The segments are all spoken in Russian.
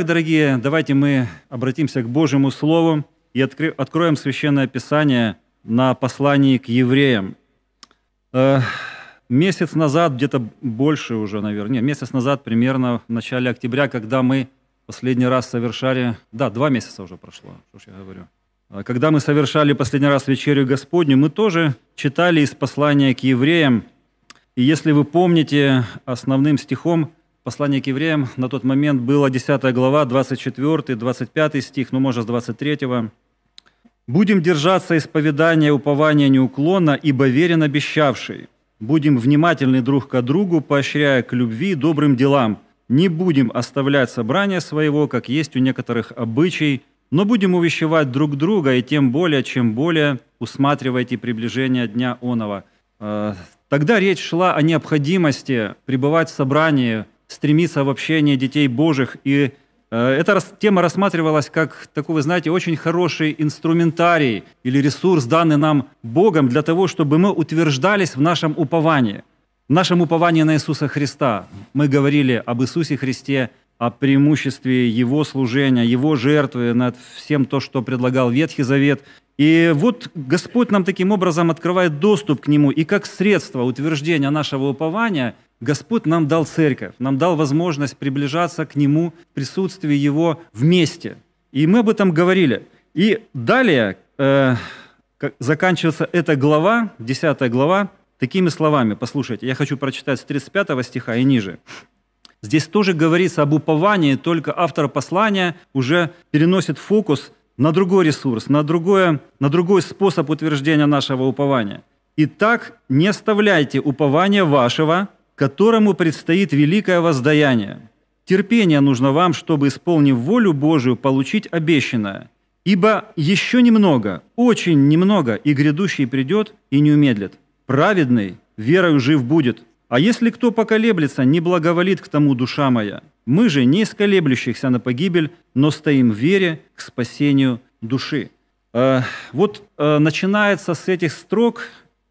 Итак, дорогие, давайте мы обратимся к Божьему Слову и откроем Священное Писание на послании к евреям. Э, Месяц назад, где-то больше уже, наверное, нет, месяц назад примерно, в начале октября, когда мы последний раз совершали, да, два месяца уже прошло, что ж я говорю, А когда мы совершали последний раз вечерю Господню, мы тоже читали из послания к евреям, и если вы помните, основным стихом послания к евреям на тот момент была 10 глава, 24, 25 стих, ну, может, с 23. «Будем держаться исповедания упования неуклонно, ибо верен обещавший. Будем внимательны друг к другу, поощряя к любви и добрым делам. Не будем оставлять собрания своего, как есть у некоторых обычай, но будем увещевать друг друга, и тем более, чем более усматривайте приближение дня оного». Э, Тогда речь шла о необходимости пребывать в собрании, стремиться в общение детей Божьих. И э, эта тема рассматривалась как такой, вы знаете, очень хороший инструментарий или ресурс, данный нам Богом для того, чтобы мы утверждались в нашем уповании, в нашем уповании на Иисуса Христа. Мы говорили об Иисусе Христе, о преимуществе Его служения, Его жертвы над всем то, что предлагал Ветхий Завет. И вот Господь нам таким образом открывает доступ к Нему, и как средство утверждения нашего упования Господь нам дал церковь, нам дал возможность приближаться к Нему в присутствии Его вместе. И мы об этом говорили. И далее э, заканчивается эта глава, 10 глава, такими словами. Послушайте, я хочу прочитать с 35 стиха и ниже. Здесь тоже говорится об уповании, только автор послания уже переносит фокус на другой ресурс, на, другое, на другой способ утверждения нашего упования. Итак, не оставляйте упования вашего, которому предстоит великое воздаяние. Терпение нужно вам, чтобы, исполнив волю Божию, получить обещанное. Ибо еще немного, очень немного, и грядущий придет и не умедлит. Праведный верою жив будет. А если кто поколеблется, не благоволит к тому душа моя. Мы же не из колеблющихся на погибель, но стоим в вере к спасению души. Э, вот э, начинается с этих строк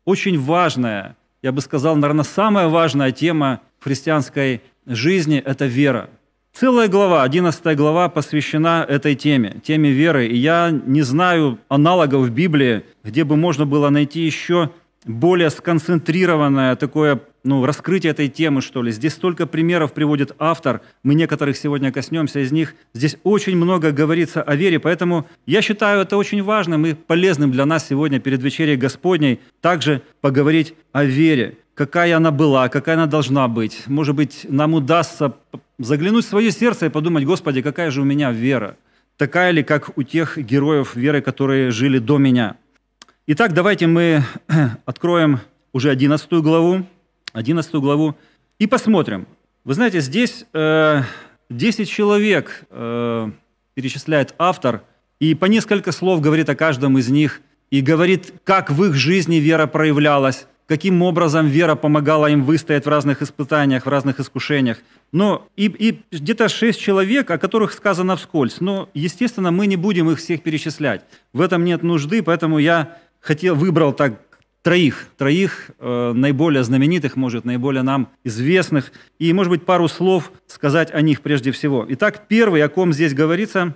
очень важная, я бы сказал, наверное, самая важная тема в христианской жизни – это вера. Целая глава, 11 глава посвящена этой теме, теме веры. И я не знаю аналогов в Библии, где бы можно было найти еще более сконцентрированное такое ну, раскрытие этой темы, что ли. Здесь столько примеров приводит автор, мы некоторых сегодня коснемся из них. Здесь очень много говорится о вере, поэтому я считаю это очень важным и полезным для нас сегодня перед вечерей Господней также поговорить о вере, какая она была, какая она должна быть. Может быть, нам удастся заглянуть в свое сердце и подумать, Господи, какая же у меня вера? Такая ли, как у тех героев веры, которые жили до меня? Итак, давайте мы откроем уже 11 главу, 11 главу и посмотрим. Вы знаете, здесь э, 10 человек э, перечисляет автор, и по несколько слов говорит о каждом из них, и говорит, как в их жизни вера проявлялась, каким образом вера помогала им выстоять в разных испытаниях, в разных искушениях. Но и, и где-то шесть человек, о которых сказано вскользь. Но, естественно, мы не будем их всех перечислять. В этом нет нужды, поэтому я хотел, выбрал так троих, троих э, наиболее знаменитых, может, наиболее нам известных, и, может быть, пару слов сказать о них прежде всего. Итак, первый, о ком здесь говорится,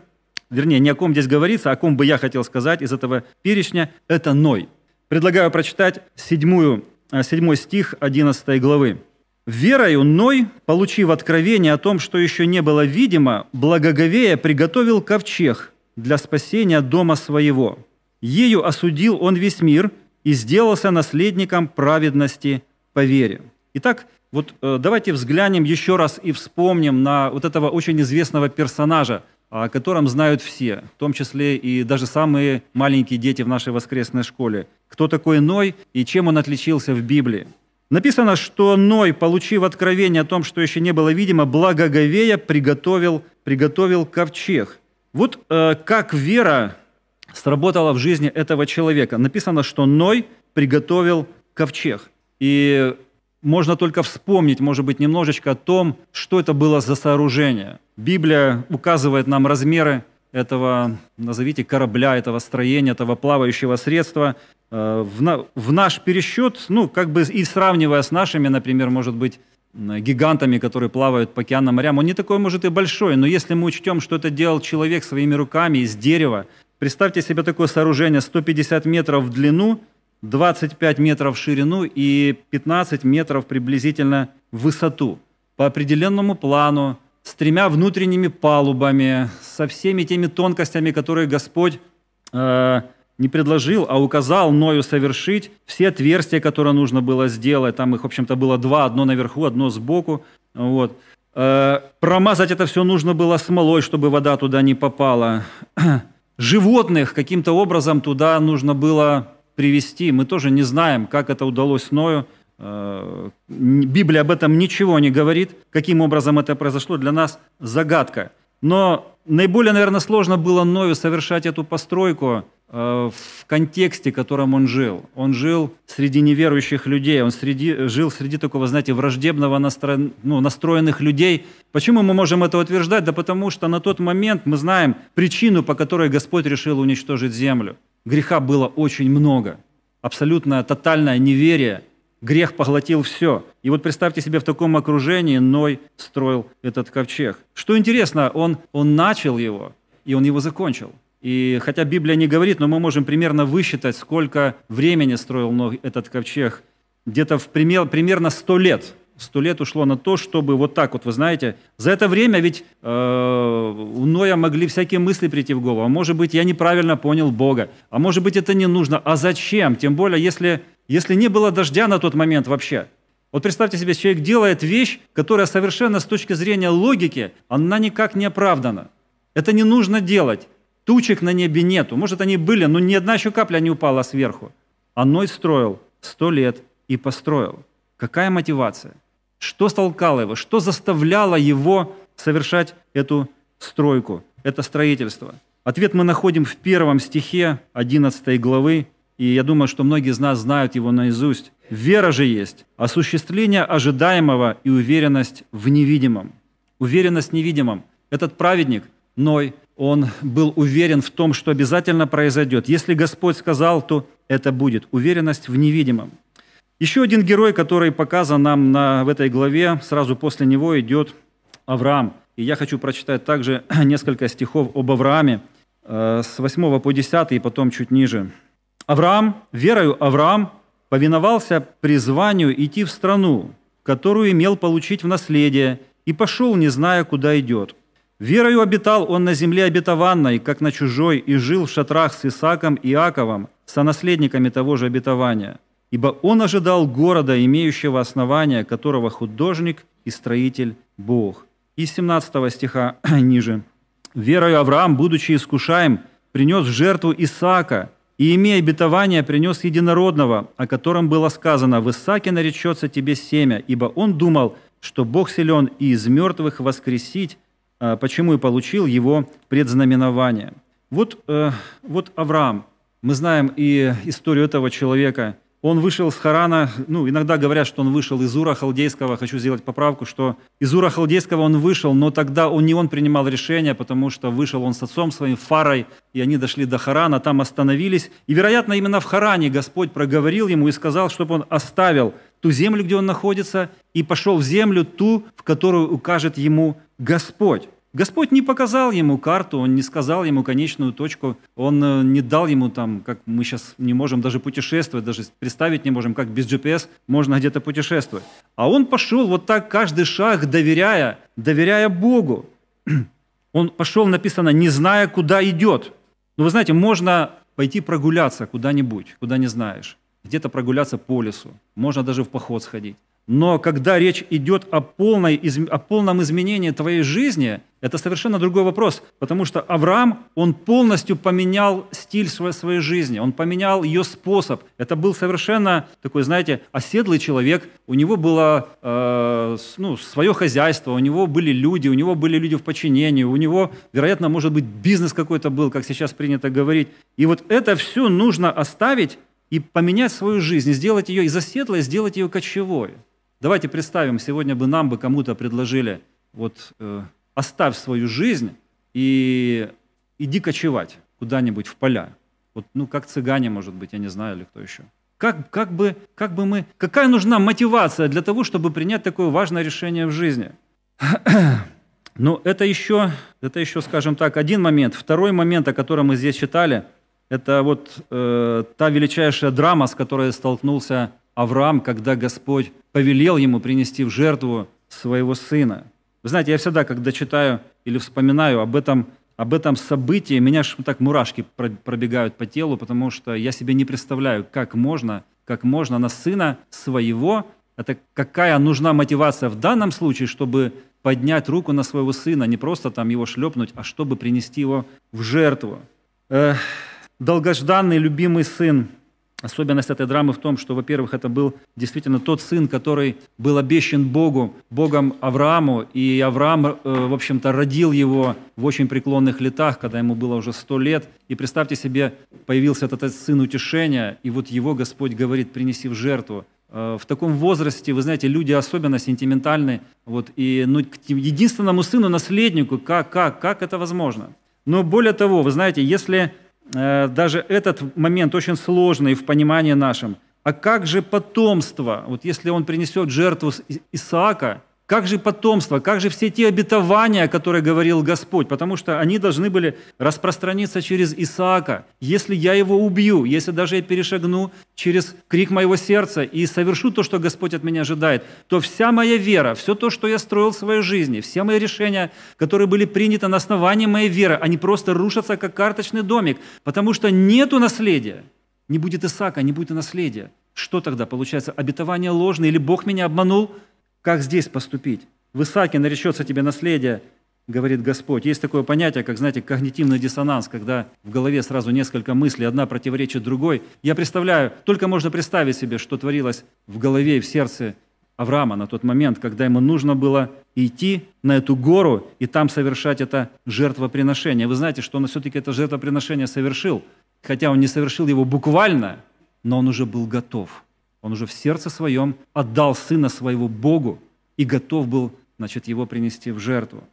вернее, не о ком здесь говорится, а о ком бы я хотел сказать из этого перечня, это Ной. Предлагаю прочитать седьмую, э, седьмой стих 11 главы. «Верою Ной, получив откровение о том, что еще не было видимо, благоговея приготовил ковчег для спасения дома своего. Ею осудил он весь мир – и сделался наследником праведности по вере. Итак, вот э, давайте взглянем еще раз и вспомним на вот этого очень известного персонажа, о котором знают все, в том числе и даже самые маленькие дети в нашей воскресной школе. Кто такой Ной и чем он отличился в Библии? Написано, что Ной, получив откровение о том, что еще не было видимо, благоговея приготовил, приготовил ковчег. Вот э, как вера сработало в жизни этого человека. Написано, что Ной приготовил ковчег. И можно только вспомнить, может быть, немножечко о том, что это было за сооружение. Библия указывает нам размеры этого, назовите, корабля, этого строения, этого плавающего средства. Э, в наш пересчет, ну, как бы и сравнивая с нашими, например, может быть, гигантами, которые плавают по океанам морям, он не такой, может, и большой, но если мы учтем, что это делал человек своими руками из дерева, Представьте себе такое сооружение 150 метров в длину, 25 метров в ширину и 15 метров приблизительно в высоту. По определенному плану, с тремя внутренними палубами, со всеми теми тонкостями, которые Господь э, не предложил, а указал Ною совершить, все отверстия, которые нужно было сделать, там их, в общем-то, было два, одно наверху, одно сбоку, вот. Э, промазать это все нужно было смолой, чтобы вода туда не попала животных каким-то образом туда нужно было привести. Мы тоже не знаем, как это удалось Ною. Э, Библия об этом ничего не говорит. Каким образом это произошло, для нас загадка. Но наиболее, наверное, сложно было Ною совершать эту постройку в контексте, в котором он жил. Он жил среди неверующих людей, он среди, жил среди такого, знаете, враждебного настро, ну, настроенных людей. Почему мы можем это утверждать? Да потому что на тот момент мы знаем причину, по которой Господь решил уничтожить землю. Греха было очень много. Абсолютное, тотальное неверие. Грех поглотил все. И вот представьте себе, в таком окружении Ной строил этот ковчег. Что интересно, он, он начал его, и он его закончил. И хотя Библия не говорит, но мы можем примерно высчитать, сколько времени строил этот ковчег. Где-то в пример, примерно 100 лет. 100 лет ушло на то, чтобы вот так вот, вы знаете, за это время ведь э, у Ноя могли всякие мысли прийти в голову. А может быть, я неправильно понял Бога. А может быть, это не нужно. А зачем? Тем более, если если не было дождя на тот момент вообще. Вот представьте себе, человек делает вещь, которая совершенно с точки зрения логики, она никак не оправдана. Это не нужно делать. Тучек на небе нету. Может, они были, но ни одна еще капля не упала сверху. А Ной строил сто лет и построил. Какая мотивация? Что столкало его? Что заставляло его совершать эту стройку, это строительство? Ответ мы находим в первом стихе 11 главы, и я думаю, что многие из нас знают его наизусть. «Вера же есть осуществление ожидаемого и уверенность в невидимом». Уверенность в невидимом. Этот праведник, Ной, он был уверен в том, что обязательно произойдет. Если Господь сказал, то это будет. Уверенность в невидимом. Еще один герой, который показан нам на, в этой главе, сразу после него идет Авраам. И я хочу прочитать также несколько стихов об Аврааме э, с 8 по 10 и потом чуть ниже. Авраам, верою Авраам, повиновался призванию идти в страну, которую имел получить в наследие, и пошел, не зная, куда идет. Верою обитал он на земле обетованной, как на чужой, и жил в шатрах с Исаком и Иаковом, сонаследниками того же обетования. Ибо он ожидал города, имеющего основания, которого художник и строитель Бог. И 17 стиха ниже. «Верою Авраам, будучи искушаем, принес жертву Исаака, и, имея обетование, принес единородного, о котором было сказано, «В Исааке наречется тебе семя», ибо он думал, что Бог силен и из мертвых воскресить, почему и получил его предзнаменование. Вот, э, вот Авраам. Мы знаем и историю этого человека. Он вышел с Харана, ну, иногда говорят, что он вышел из Ура Халдейского, хочу сделать поправку, что из Ура Халдейского он вышел, но тогда он, не он принимал решение, потому что вышел он с отцом своим, Фарой, и они дошли до Харана, там остановились. И, вероятно, именно в Харане Господь проговорил ему и сказал, чтобы он оставил ту землю, где он находится, и пошел в землю ту, в которую укажет ему Господь. Господь не показал ему карту, он не сказал ему конечную точку, он э, не дал ему там, как мы сейчас не можем даже путешествовать, даже представить не можем, как без GPS можно где-то путешествовать. А он пошел вот так каждый шаг, доверяя, доверяя Богу. Он пошел, написано, не зная, куда идет. Но вы знаете, можно пойти прогуляться куда-нибудь, куда не знаешь. Где-то прогуляться по лесу, можно даже в поход сходить. Но когда речь идет о, полной, о полном изменении твоей жизни, это совершенно другой вопрос, потому что Авраам, он полностью поменял стиль своей, своей жизни, он поменял ее способ. Это был совершенно такой, знаете, оседлый человек, у него было э, ну, свое хозяйство, у него были люди, у него были люди в подчинении, у него, вероятно, может быть, бизнес какой-то был, как сейчас принято говорить. И вот это все нужно оставить и поменять свою жизнь, сделать ее из оседлой, сделать ее кочевой. Давайте представим, сегодня бы нам бы кому-то предложили, вот э, оставь свою жизнь и иди кочевать куда-нибудь в поля. Вот, ну, как цыгане, может быть, я не знаю, или кто еще. Как, как, бы, как бы мы, какая нужна мотивация для того, чтобы принять такое важное решение в жизни? Но это еще, это еще, скажем так, один момент. Второй момент, о котором мы здесь читали, это вот э, та величайшая драма, с которой столкнулся Авраам, когда Господь повелел ему принести в жертву своего сына. Вы знаете, я всегда, когда читаю или вспоминаю об этом, об этом событии, меня аж так мурашки пробегают по телу, потому что я себе не представляю, как можно, как можно на сына своего, это какая нужна мотивация в данном случае, чтобы поднять руку на своего сына, не просто там его шлепнуть, а чтобы принести его в жертву. Э, долгожданный, любимый сын Особенность этой драмы в том, что, во-первых, это был действительно тот сын, который был обещан Богу, Богом Аврааму, и Авраам, э, в общем-то, родил его в очень преклонных летах, когда ему было уже сто лет. И представьте себе, появился этот сын утешения, и вот его Господь говорит, принеси в жертву. Э, в таком возрасте, вы знаете, люди особенно сентиментальны, вот, и ну, к единственному сыну, наследнику, как, как, как это возможно? Но более того, вы знаете, если даже этот момент очень сложный в понимании нашем. А как же потомство? Вот если он принесет жертву Исаака, как же потомство, как же все те обетования, которые говорил Господь? Потому что они должны были распространиться через Исаака. Если я его убью, если даже я перешагну через крик моего сердца и совершу то, что Господь от меня ожидает, то вся моя вера, все то, что я строил в своей жизни, все мои решения, которые были приняты на основании моей веры, они просто рушатся, как карточный домик, потому что нету наследия. Не будет Исаака, не будет и наследия. Что тогда? Получается, обетование ложное или Бог меня обманул? Как здесь поступить? В Исааке наречется тебе наследие, говорит Господь. Есть такое понятие, как, знаете, когнитивный диссонанс, когда в голове сразу несколько мыслей, одна противоречит другой. Я представляю, только можно представить себе, что творилось в голове и в сердце Авраама на тот момент, когда ему нужно было идти на эту гору и там совершать это жертвоприношение. Вы знаете, что он все-таки это жертвоприношение совершил, хотя он не совершил его буквально, но он уже был готов. Он уже в сердце своем отдал сына своего Богу и готов был значит, его принести в жертву.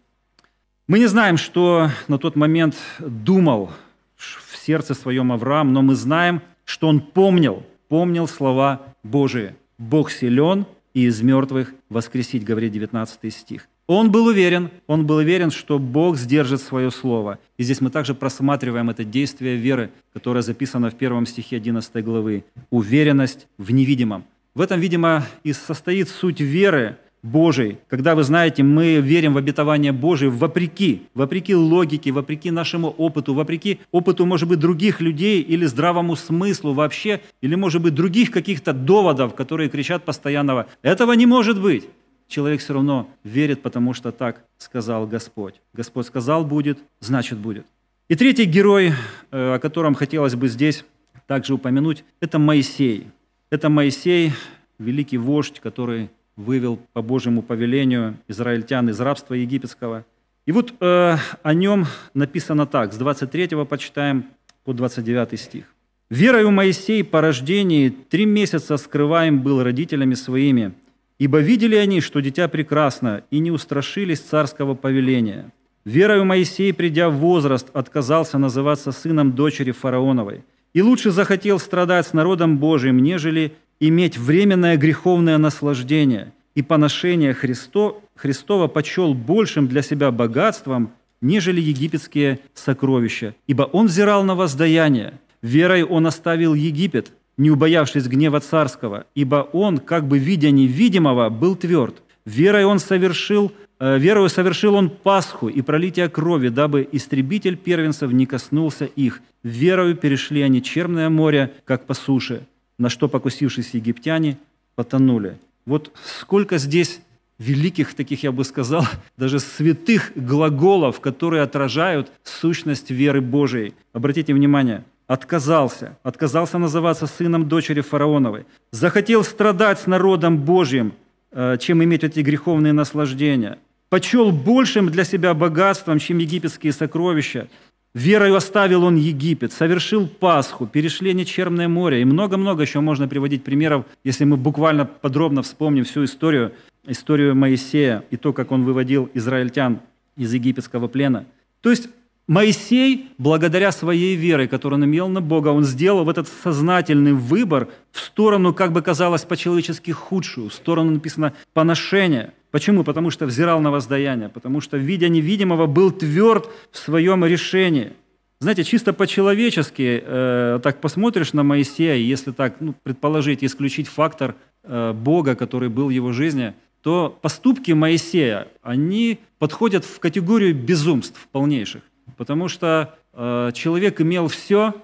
Мы не знаем, что на тот момент думал в сердце своем Авраам, но мы знаем, что он помнил, помнил слова Божии. Бог силен и из мертвых воскресить, говорит 19 стих. Он был уверен, он был уверен, что Бог сдержит свое слово. И здесь мы также просматриваем это действие веры, которое записано в первом стихе 11 главы. Уверенность в невидимом. В этом, видимо, и состоит суть веры, Божий, когда, вы знаете, мы верим в обетование Божие вопреки, вопреки логике, вопреки нашему опыту, вопреки опыту, может быть, других людей или здравому смыслу вообще, или, может быть, других каких-то доводов, которые кричат постоянного «этого не может быть». Человек все равно верит, потому что так сказал Господь. Господь сказал «будет», значит «будет». И третий герой, э, о котором хотелось бы здесь также упомянуть, это Моисей. Это Моисей, великий вождь, который вывел по Божьему повелению израильтян из рабства египетского. И вот э, о нем написано так, с 23 почитаем по 29 стих. «Верою Моисей по рождении три месяца скрываем был родителями своими, ибо видели они, что дитя прекрасно, и не устрашились царского повеления. Верою Моисей, придя в возраст, отказался называться сыном дочери фараоновой, и лучше захотел страдать с народом Божиим, нежели иметь временное греховное наслаждение и поношение Христо, Христова почел большим для себя богатством, нежели египетские сокровища, ибо он взирал на воздаяние. Верой он оставил Египет, не убоявшись гнева царского, ибо он, как бы видя невидимого, был тверд. Верой он совершил э, Верою совершил он Пасху и пролитие крови, дабы истребитель первенцев не коснулся их. Верою перешли они черное море, как по суше на что покусившись египтяне потонули. Вот сколько здесь великих таких, я бы сказал, даже святых глаголов, которые отражают сущность веры Божией. Обратите внимание, отказался, отказался называться сыном дочери фараоновой, захотел страдать с народом Божьим, э, чем иметь эти греховные наслаждения, почел большим для себя богатством, чем египетские сокровища, Верою оставил он Египет, совершил Пасху, перешли нечерное море. И много-много еще можно приводить примеров, если мы буквально подробно вспомним всю историю, историю Моисея и то, как он выводил израильтян из египетского плена. То есть Моисей, благодаря своей вере, которую он имел на Бога, он сделал этот сознательный выбор в сторону, как бы казалось, по-человечески худшую, в сторону, написано, поношения – Почему? Потому что взирал на воздаяние, потому что, видя невидимого, был тверд в своем решении. Знаете, чисто по-человечески, э, так посмотришь на Моисея, если так ну, предположить, исключить фактор э, Бога, который был в его жизни, то поступки Моисея, они подходят в категорию безумств полнейших. Потому что э, человек имел все,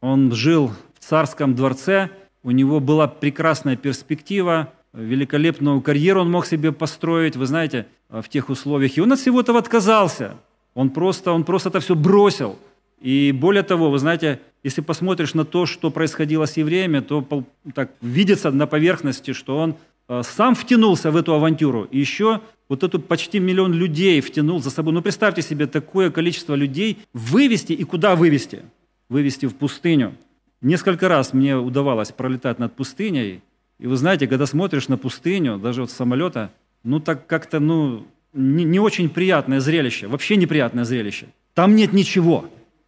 он жил в царском дворце, у него была прекрасная перспектива, великолепную карьеру он мог себе построить, вы знаете, в тех условиях. И он от всего этого отказался. Он просто, он просто это все бросил. И более того, вы знаете, если посмотришь на то, что происходило с евреями, то так видится на поверхности, что он э, сам втянулся в эту авантюру. И еще вот эту почти миллион людей втянул за собой. Ну, представьте себе такое количество людей вывести и куда вывести? Вывести в пустыню. Несколько раз мне удавалось пролетать над пустыней, и вы знаете, когда смотришь на пустыню, даже вот с самолета, ну так как-то, ну, не, не очень приятное зрелище, вообще неприятное зрелище. Там нет ничего,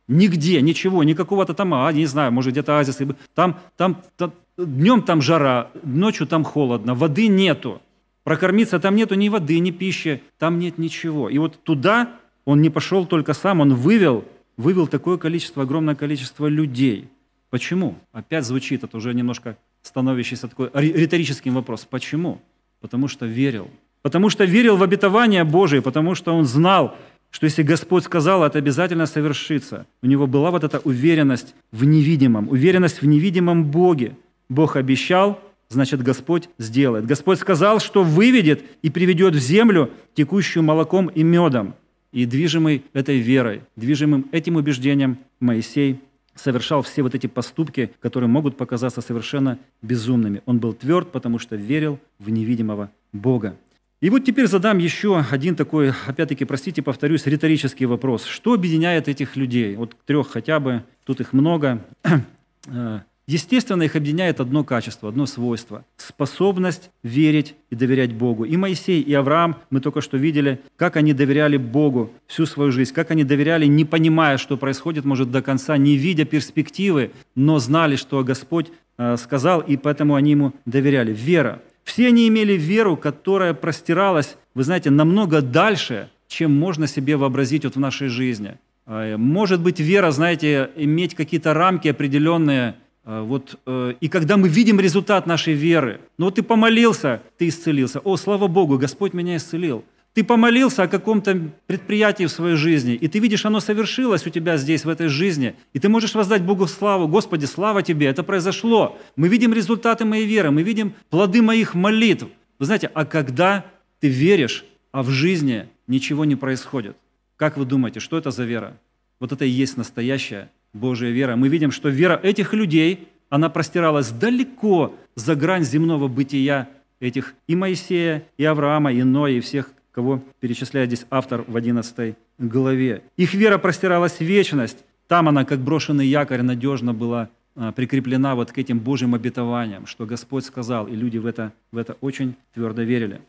нигде, ничего, никакого-то там, а, не знаю, может где-то оазис. Там, там, там, днем там жара, ночью там холодно, воды нету. Прокормиться там нету ни воды, ни пищи, там нет ничего. И вот туда он не пошел только сам, он вывел, вывел такое количество, огромное количество людей. Почему? Опять звучит это уже немножко становящийся такой риторическим вопрос. Почему? Потому что верил. Потому что верил в обетование Божие, потому что он знал, что если Господь сказал, это обязательно совершится. У него была вот эта уверенность в невидимом, уверенность в невидимом Боге. Бог обещал, значит Господь сделает. Господь сказал, что выведет и приведет в землю, текущую молоком и медом. И движимый этой верой, движимым этим убеждением Моисей совершал все вот эти поступки, которые могут показаться совершенно безумными. Он был тверд, потому что верил в невидимого Бога. И вот теперь задам еще один такой, опять-таки, простите, повторюсь, риторический вопрос. Что объединяет этих людей? Вот трех хотя бы, тут их много. Э, естественно, их объединяет одно качество, одно свойство – способность верить и доверять Богу. И Моисей, и Авраам, мы только что видели, как они доверяли Богу всю свою жизнь, как они доверяли, не понимая, что происходит, может, до конца, не видя перспективы, но знали, что Господь э, сказал, и поэтому они ему доверяли. Вера – все они имели веру, которая простиралась, вы знаете, намного дальше, чем можно себе вообразить вот в нашей жизни. А, может быть, вера, знаете, иметь какие-то рамки определенные, вот, э, и когда мы видим результат нашей веры, ну вот ты помолился, ты исцелился. О, слава Богу, Господь меня исцелил. Ты помолился о каком-то предприятии в своей жизни, и ты видишь, оно совершилось у тебя здесь, в этой жизни, и ты можешь воздать Богу славу. Господи, слава Тебе, это произошло. Мы видим результаты моей веры, мы видим плоды моих молитв. Вы знаете, а когда ты веришь, а в жизни ничего не происходит, как вы думаете, что это за вера? Вот это и есть настоящая Божья вера. Мы видим, что вера этих людей, она простиралась далеко за грань земного бытия этих и Моисея, и Авраама, и Ноя, и всех, кого перечисляет здесь автор в 11 главе. Их вера простиралась в вечность. Там она, как брошенный якорь, надежно была а, прикреплена вот к этим Божьим обетованиям, что Господь сказал, и люди в это, в это очень твердо верили.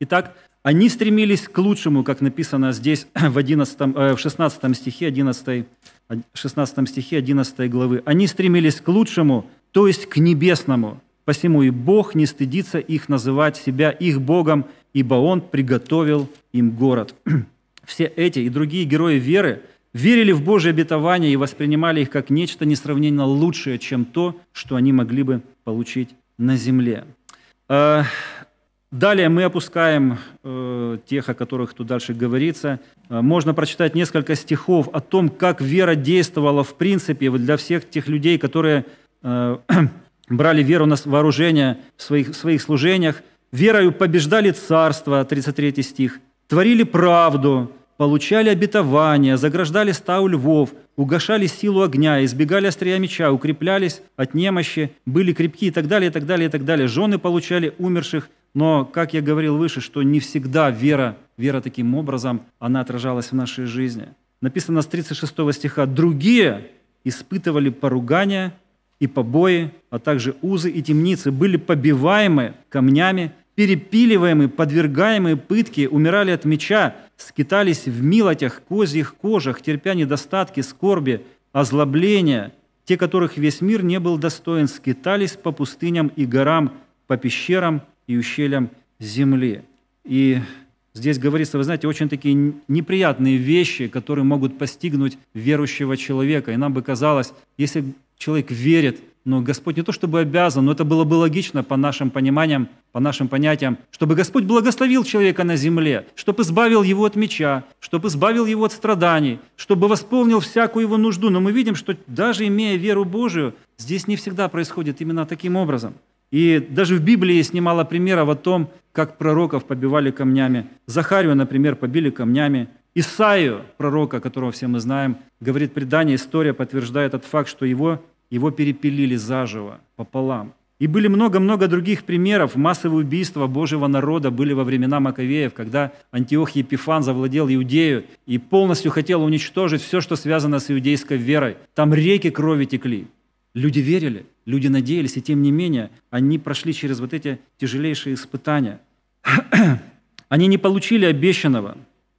Итак, они стремились к лучшему, как написано здесь в, 11, э, в 16 стихе 11, 16 стихе 11 главы. Они стремились к лучшему, то есть к небесному. Посему и Бог не стыдится их называть себя их Богом, ибо Он приготовил им город. Все эти и другие герои веры верили в Божье обетование и воспринимали их как нечто несравненно лучшее, чем то, что они могли бы получить на земле. Далее мы опускаем э, тех, о которых тут дальше говорится. А, можно прочитать несколько стихов о том, как вера действовала в принципе для всех тех людей, которые э, брали веру на вооружение в своих, в своих служениях – верою побеждали царство, 33 стих, творили правду, получали обетования, заграждали стау львов, угошали силу огня, избегали острия меча, укреплялись от немощи, были крепки и так далее, и так далее, и так далее. Жены получали умерших, но, как я говорил выше, что не всегда вера, вера таким образом, она отражалась в нашей жизни. Написано с 36 стиха, «Другие испытывали поругания и побои, а также узы и темницы, были побиваемы камнями, перепиливаемые, подвергаемые пытке, умирали от меча, скитались в милотях, козьих кожах, терпя недостатки, скорби, озлобления, те, которых весь мир не был достоин, скитались по пустыням и горам, по пещерам и ущельям земли. И здесь говорится, вы знаете, очень такие неприятные вещи, которые могут постигнуть верующего человека. И нам бы казалось, если человек верит но Господь не то чтобы обязан, но это было бы логично по нашим пониманиям, по нашим понятиям, чтобы Господь благословил человека на земле, чтобы избавил его от меча, чтобы избавил его от страданий, чтобы восполнил всякую его нужду. Но мы видим, что даже имея веру Божию, здесь не всегда происходит именно таким образом. И даже в Библии есть немало примеров о том, как пророков побивали камнями. Захарию, например, побили камнями. Исаию, пророка, которого все мы знаем, говорит предание, история подтверждает этот факт, что его его перепилили заживо, пополам. И были много-много других примеров. Массовые убийства Божьего народа были во времена Маковеев, когда Антиох Епифан завладел Иудею и полностью хотел уничтожить все, что связано с иудейской верой. Там реки крови текли. Люди верили, люди надеялись, и тем не менее они прошли через вот эти тяжелейшие испытания. Они не получили обещанного,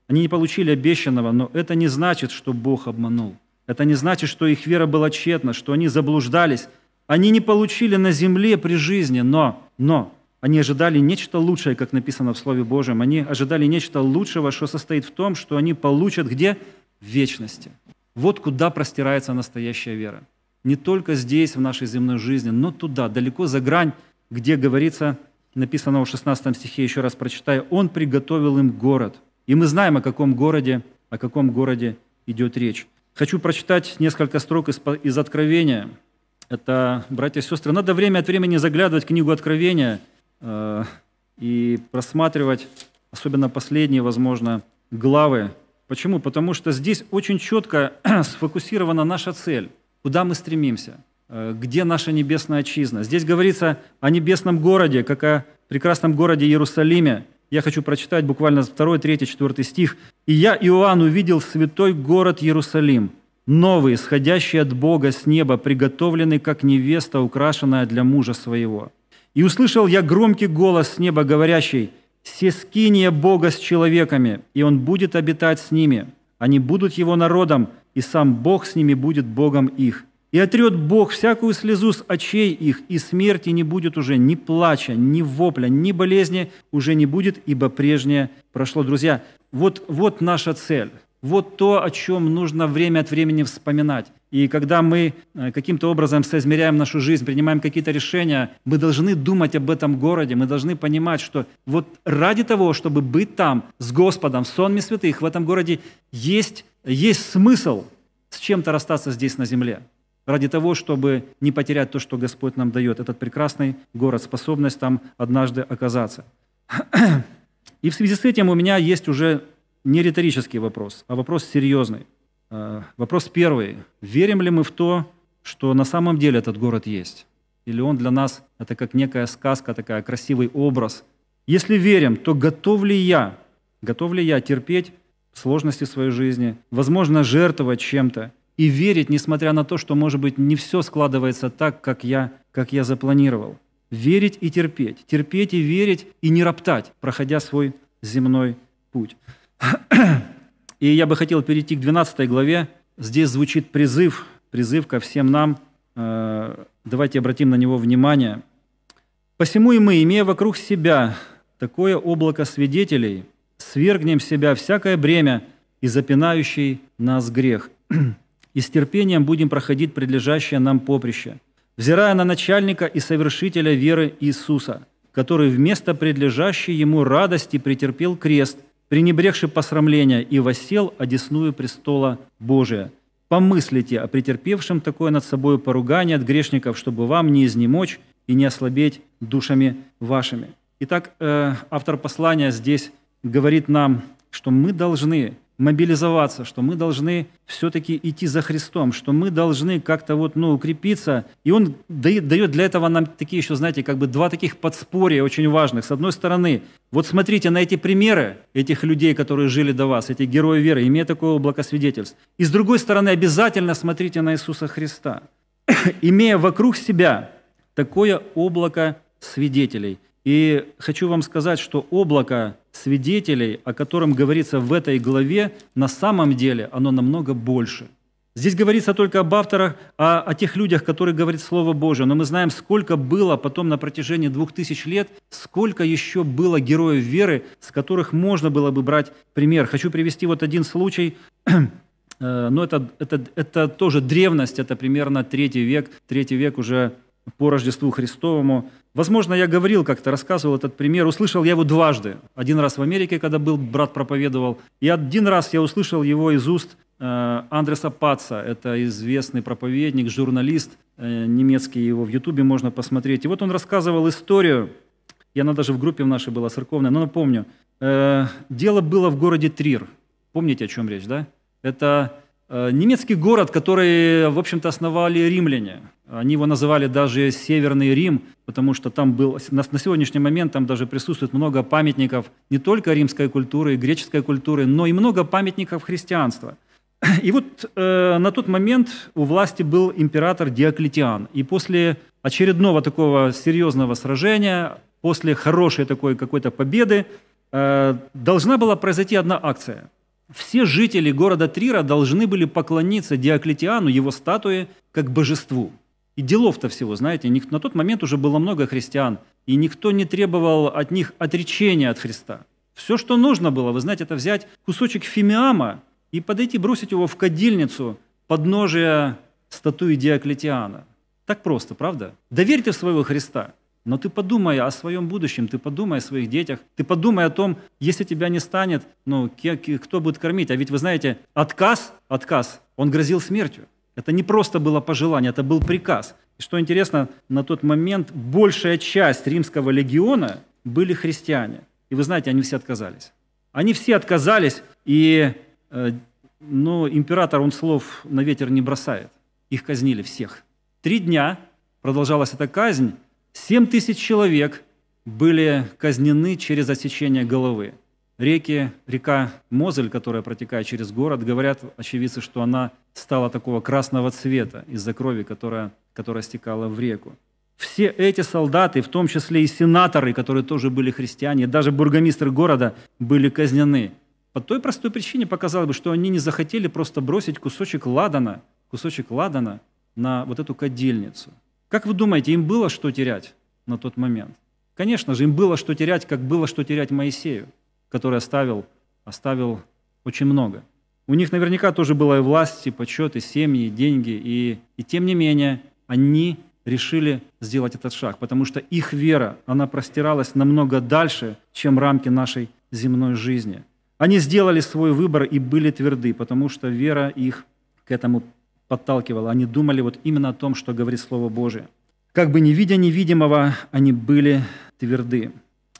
они не получили обещанного, но это не значит, что Бог обманул. Это не значит, что их вера была тщетна, что они заблуждались. Они не получили на земле при жизни, но, но они ожидали нечто лучшее, как написано в Слове Божьем. Они ожидали нечто лучшего, что состоит в том, что они получат где? В вечности. Вот куда простирается настоящая вера. Не только здесь, в нашей земной жизни, но туда, далеко за грань, где говорится, написано в 16 стихе, еще раз прочитаю, «Он приготовил им город». И мы знаем, о каком городе, о каком городе идет речь. Хочу прочитать несколько строк из, из Откровения. это, братья и сестры, надо время от времени заглядывать в книгу Откровения э, и просматривать, особенно последние, возможно, главы. Почему? Потому что здесь очень четко сфокусирована наша цель, куда мы стремимся, э, где наша небесная отчизна. Здесь говорится о небесном городе, как о прекрасном городе Иерусалиме. Я хочу прочитать буквально 2, 3, 4 стих. «И я, Иоанн, увидел святой город Иерусалим, новый, исходящий от Бога с неба, приготовленный, как невеста, украшенная для мужа своего. И услышал я громкий голос с неба, говорящий, «Сескиния Бога с человеками, и Он будет обитать с ними. Они будут Его народом, и сам Бог с ними будет Богом их. И отрет Бог всякую слезу с очей их, и смерти не будет уже ни плача, ни вопля, ни болезни уже не будет, ибо прежнее прошло». Друзья, вот, вот наша цель – вот то, о чем нужно время от времени вспоминать. И когда мы э, каким-то образом соизмеряем нашу жизнь, принимаем какие-то решения, мы должны думать об этом городе, мы должны понимать, что вот ради того, чтобы быть там с Господом, в сонме святых, в этом городе есть, есть смысл с чем-то расстаться здесь на земле. Ради того, чтобы не потерять то, что Господь нам дает, этот прекрасный город, способность там однажды оказаться. И в связи с этим у меня есть уже не риторический вопрос, а вопрос серьезный. Э, вопрос первый. Верим ли мы в то, что на самом деле этот город есть? Или он для нас это как некая сказка, такая красивый образ? Если верим, то готов ли я, готов ли я терпеть сложности своей жизни, возможно, жертвовать чем-то и верить, несмотря на то, что, может быть, не все складывается так, как я, как я запланировал. Верить и терпеть. Терпеть и верить и не роптать, проходя свой земной путь. И я бы хотел перейти к 12 главе. Здесь звучит призыв, призыв ко всем нам. Э, давайте обратим на него внимание. «Посему и мы, имея вокруг себя такое облако свидетелей, свергнем себя всякое бремя и запинающий нас грех, и с терпением будем проходить предлежащее нам поприще, взирая на начальника и совершителя веры Иисуса, который вместо предлежащей ему радости претерпел крест, пренебрегший посрамления, и воссел одесную престола Божия. Помыслите о претерпевшем такое над собой поругание от грешников, чтобы вам не изнемочь и не ослабеть душами вашими». Итак, э, автор послания здесь говорит нам, что мы должны мобилизоваться, что мы должны все-таки идти за Христом, что мы должны как-то вот, ну, укрепиться. И Он дает, для этого нам такие еще, знаете, как бы два таких подспорья очень важных. С одной стороны, вот смотрите на эти примеры этих людей, которые жили до вас, этих героев веры, имея такое облако свидетельств. И с другой стороны, обязательно смотрите на Иисуса Христа, имея вокруг себя такое облако свидетелей – и хочу вам сказать, что облако свидетелей, о котором говорится в этой главе, на самом деле оно намного больше. Здесь говорится только об авторах, о, о тех людях, которые говорят Слово Божие. Но мы знаем, сколько было потом на протяжении двух тысяч лет, сколько еще было героев веры, с которых можно было бы брать пример. Хочу привести вот один случай. Э, но это, это, это тоже древность, это примерно третий век, третий век уже по Рождеству Христовому. Возможно, я говорил как-то, рассказывал этот пример, услышал я его дважды. Один раз в Америке, когда был, брат проповедовал, и один раз я услышал его из уст э, Андреса Паца, это известный проповедник, журналист э, немецкий, его в Ютубе можно посмотреть. И вот он рассказывал историю, и она даже в группе в нашей была церковная, но напомню. Э, дело было в городе Трир. Помните, о чем речь, да? Это немецкий город, который, в общем-то, основали римляне. Они его называли даже Северный Рим, потому что там был, на, сегодняшний момент там даже присутствует много памятников не только римской культуры и греческой культуры, но и много памятников христианства. И вот э, на тот момент у власти был император Диоклетиан. И после очередного такого серьезного сражения, после хорошей такой какой-то победы, э, должна была произойти одна акция – все жители города Трира должны были поклониться Диоклетиану, его статуе, как божеству. И делов-то всего, знаете, на тот момент уже было много христиан, и никто не требовал от них отречения от Христа. Все, что нужно было, вы знаете, это взять кусочек фимиама и подойти, бросить его в кадильницу подножия статуи Диоклетиана. Так просто, правда? Доверьте в своего Христа – но ты подумай о своем будущем, ты подумай о своих детях, ты подумай о том, если тебя не станет, ну, кто будет кормить. А ведь вы знаете, отказ, отказ, он грозил смертью. Это не просто было пожелание, это был приказ. И что интересно, на тот момент большая часть римского легиона были христиане. И вы знаете, они все отказались. Они все отказались, и э, ну, император, он слов на ветер не бросает. Их казнили всех. Три дня продолжалась эта казнь. Семь тысяч человек были казнены через отсечение головы. Реки, река Мозель, которая протекает через город, говорят очевидцы, что она стала такого красного цвета из-за крови, которая, которая стекала в реку. Все эти солдаты, в том числе и сенаторы, которые тоже были христиане, даже бургомистры города были казнены. По той простой причине показалось бы, что они не захотели просто бросить кусочек ладана, кусочек ладана на вот эту кадильницу. Как вы думаете, им было что терять на тот момент? Конечно же, им было что терять, как было что терять Моисею, который оставил, оставил очень много. У них наверняка тоже была и власть, и почет, и семьи, и деньги, и, и тем не менее они решили сделать этот шаг, потому что их вера, она простиралась намного дальше, чем рамки нашей земной жизни. Они сделали свой выбор и были тверды, потому что вера их к этому подталкивала. Они думали вот именно о том, что говорит Слово Божие. Как бы не видя невидимого, они были тверды.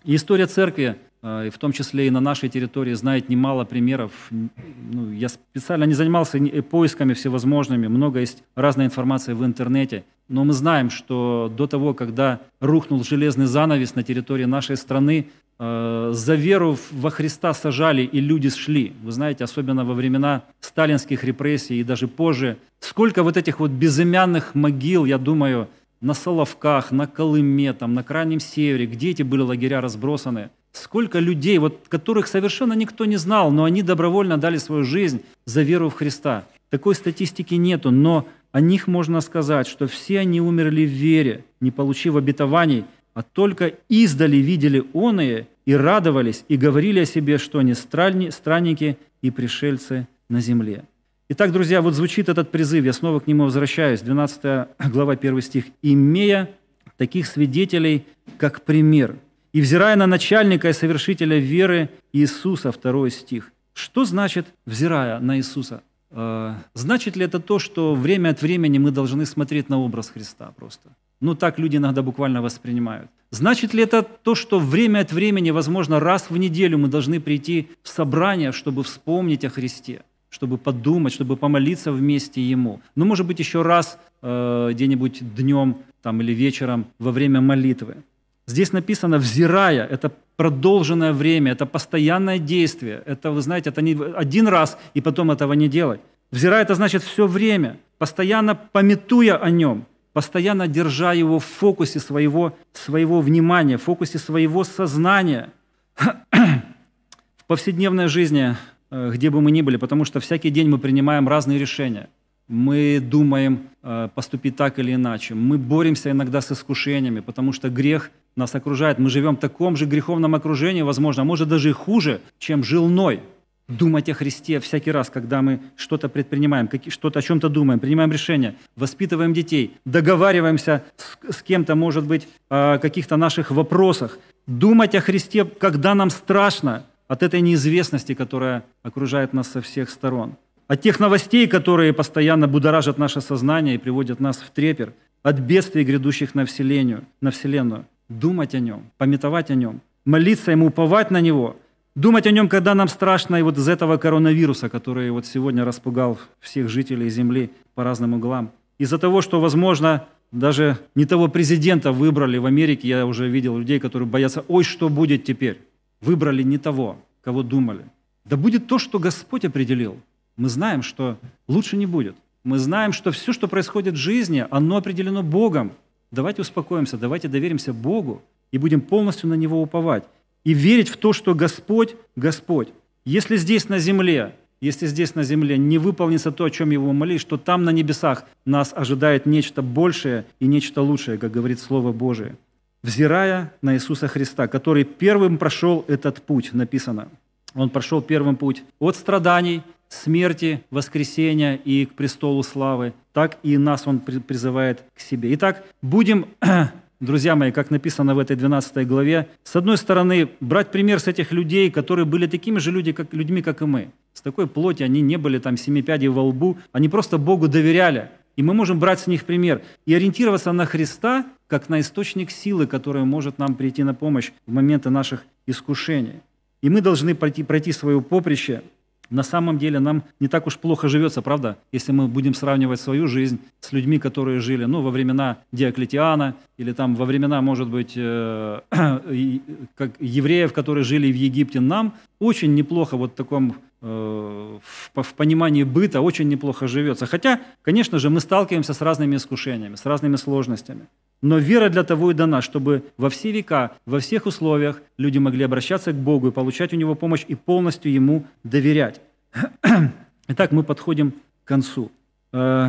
И история церкви, э, в том числе и на нашей территории, знает немало примеров. Ну, я специально не занимался поисками всевозможными, много есть разной информации в интернете. Но мы знаем, что до того, когда рухнул железный занавес на территории нашей страны, э, за веру во Христа сажали, и люди шли. Вы знаете, особенно во времена сталинских репрессий и даже позже. Сколько вот этих вот безымянных могил, я думаю, на Соловках, на Колыме, там, на Крайнем Севере, где эти были лагеря разбросаны. Сколько людей, вот, которых совершенно никто не знал, но они добровольно дали свою жизнь за веру в Христа. Такой статистики нету, но о них можно сказать, что все они умерли в вере, не получив обетований, а только издали видели оные и радовались, и говорили о себе, что они странники и пришельцы на земле. Итак, друзья, вот звучит этот призыв, я снова к нему возвращаюсь, 12 глава, 1 стих. «Имея таких свидетелей, как пример, и взирая на начальника и совершителя веры Иисуса», 2 стих. Что значит «взирая на Иисуса»? Э, значит ли это то, что время от времени мы должны смотреть на образ Христа просто? Ну, так люди иногда буквально воспринимают. Значит ли это то, что время от времени, возможно, раз в неделю мы должны прийти в собрание, чтобы вспомнить о Христе? чтобы подумать, чтобы помолиться вместе Ему. Ну, может быть, еще раз э, где-нибудь днем там, или вечером во время молитвы. Здесь написано «взирая». Это продолженное время, это постоянное действие. Это, вы знаете, это не один раз и потом этого не делать. Взирая – это значит все время, постоянно пометуя о нем, постоянно держа его в фокусе своего, своего внимания, в фокусе своего сознания. В повседневной жизни Э, где бы мы ни были, потому что всякий день мы принимаем разные решения. Мы думаем э, поступить так или иначе. Мы боремся иногда с искушениями, потому что грех нас окружает. Мы живем в таком же греховном окружении, возможно, а может даже и хуже, чем жил Ной. Думать о Христе всякий раз, когда мы что-то предпринимаем, что-то о чем-то думаем, принимаем решения, воспитываем детей, договариваемся с, с кем-то, может быть, о каких-то наших вопросах. Думать о Христе, когда нам страшно, от этой неизвестности, которая окружает нас со всех сторон, от тех новостей, которые постоянно будоражат наше сознание и приводят нас в трепер, от бедствий, грядущих на вселенную, на вселенную. Думать о нем, пометовать о нем, молиться ему, уповать на него, думать о нем, когда нам страшно и вот из этого коронавируса, который вот сегодня распугал всех жителей Земли по разным углам. Из-за того, что, возможно, даже не того президента выбрали в Америке, я уже видел людей, которые боятся, ой, что будет теперь? выбрали не того, кого думали. Да будет то, что Господь определил. Мы знаем, что лучше не будет. Мы знаем, что все, что происходит в жизни, оно определено Богом. Давайте успокоимся, давайте доверимся Богу и будем полностью на Него уповать. И верить в то, что Господь – Господь. Если здесь на земле, если здесь на земле не выполнится то, о чем Его молишь, то там на небесах нас ожидает нечто большее и нечто лучшее, как говорит Слово Божие – взирая на Иисуса Христа, который первым прошел этот путь, написано. Он прошел первым путь от страданий, смерти, воскресения и к престолу славы, так и нас Он призывает к себе. Итак, будем, друзья мои, как написано в этой 12 главе, с одной стороны, брать пример с этих людей, которые были такими же люди, как, людьми, как и мы. С такой плоти они не были там семи пядей во лбу, они просто Богу доверяли, И мы можем брать с них пример и ориентироваться на Христа, как на источник силы, который может нам прийти на помощь в моменты наших искушений. И мы должны пройти, пройти свое поприще – на самом деле нам не так уж плохо живется, правда, если мы будем сравнивать свою жизнь с людьми, которые жили ну, во времена Диоклетиана или там во времена, может быть, э, как евреев, которые жили в Египте. Нам очень неплохо вот в таком э, в понимании быта очень неплохо живется. Хотя, конечно же, мы сталкиваемся с разными искушениями, с разными сложностями. Но вера для того и дана, чтобы во все века, во всех условиях люди могли обращаться к Богу и получать у Него помощь и полностью Ему доверять. Итак, мы подходим к концу. Э,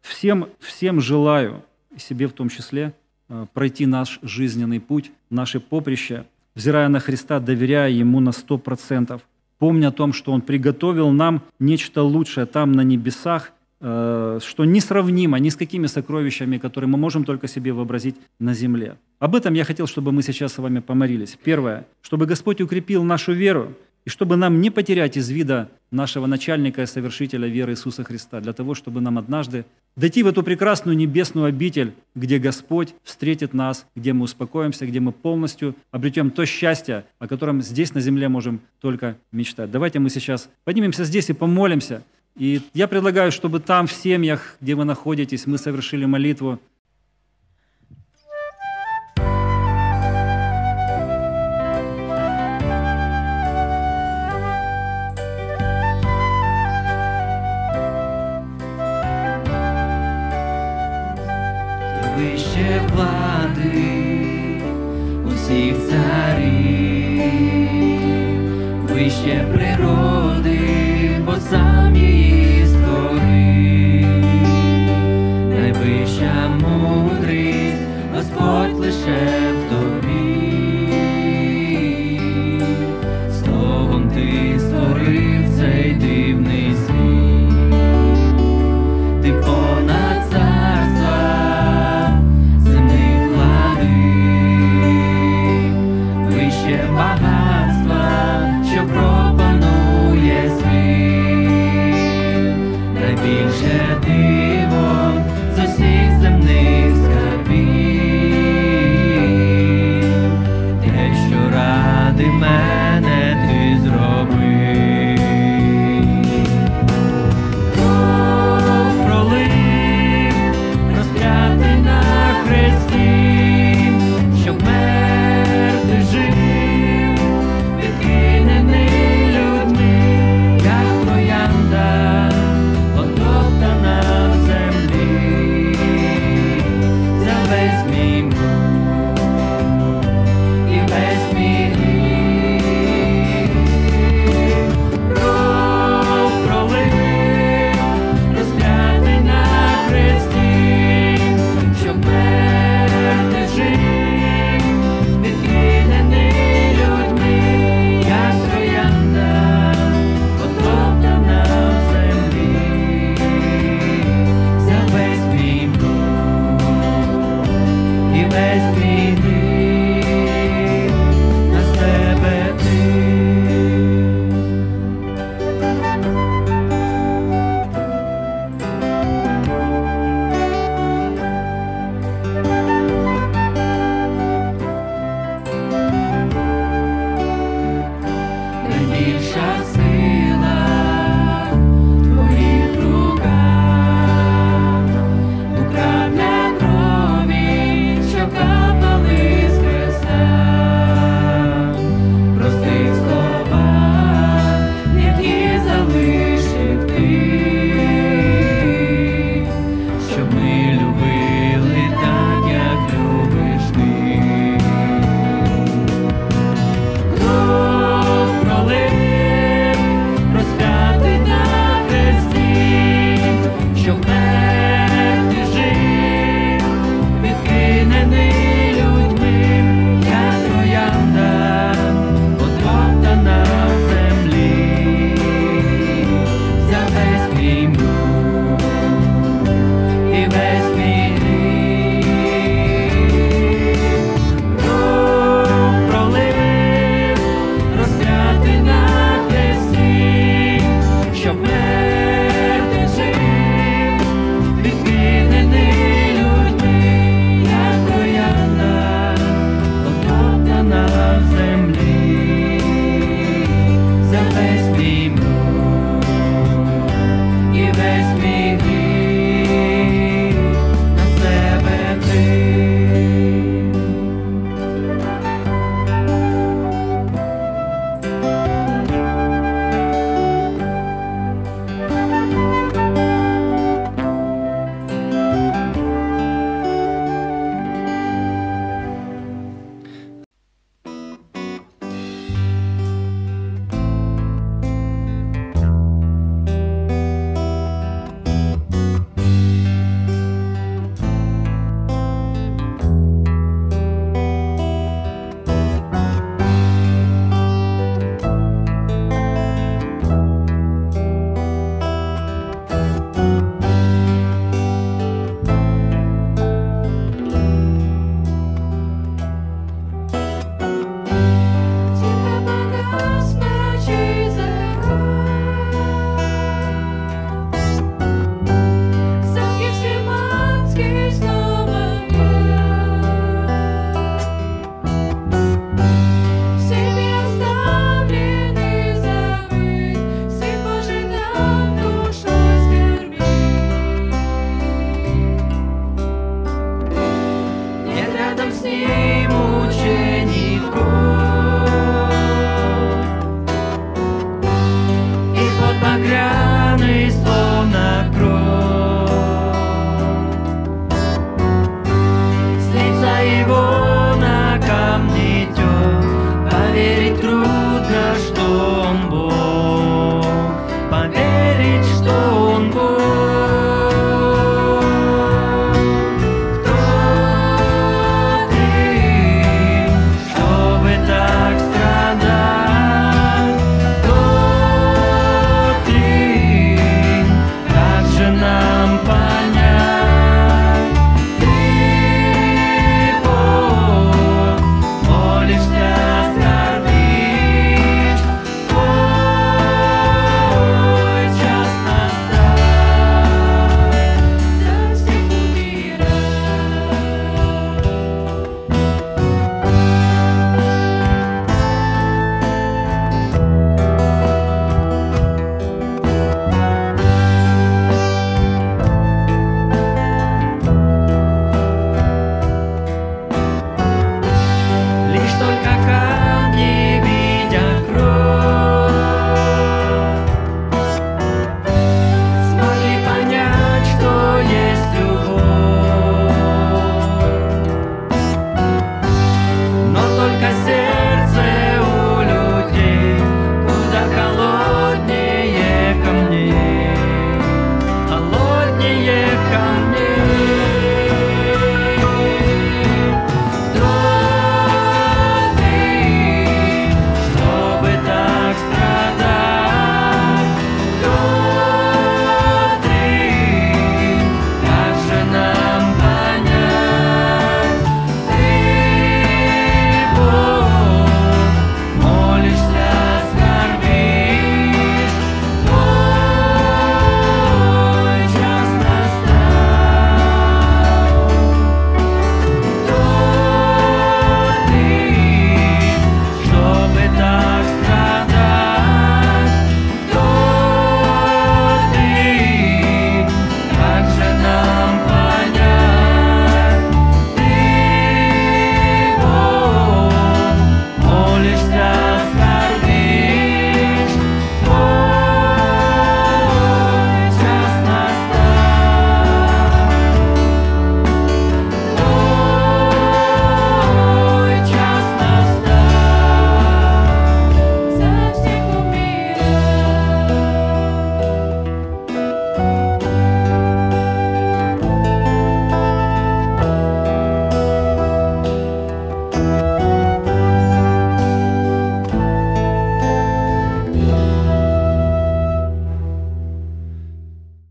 всем, всем желаю, себе в том числе, э, пройти наш жизненный путь, наше поприще, взирая на Христа, доверяя Ему на сто процентов, помня о том, что Он приготовил нам нечто лучшее там на небесах, что несравнимо ни с какими сокровищами, которые мы можем только себе вообразить на земле. Об этом я хотел, чтобы мы сейчас с вами помолились. Первое, чтобы Господь укрепил нашу веру, и чтобы нам не потерять из вида нашего начальника и совершителя веры Иисуса Христа, для того, чтобы нам однажды дойти в эту прекрасную небесную обитель, где Господь встретит нас, где мы успокоимся, где мы полностью обретем то счастье, о котором здесь на земле можем только мечтать. Давайте мы сейчас поднимемся здесь и помолимся – и я предлагаю, чтобы там, в семьях, где вы находитесь, мы совершили молитву. Вище влади усіх царів, вище природи, бо сам її створив. Найвища мудрість, Господь лише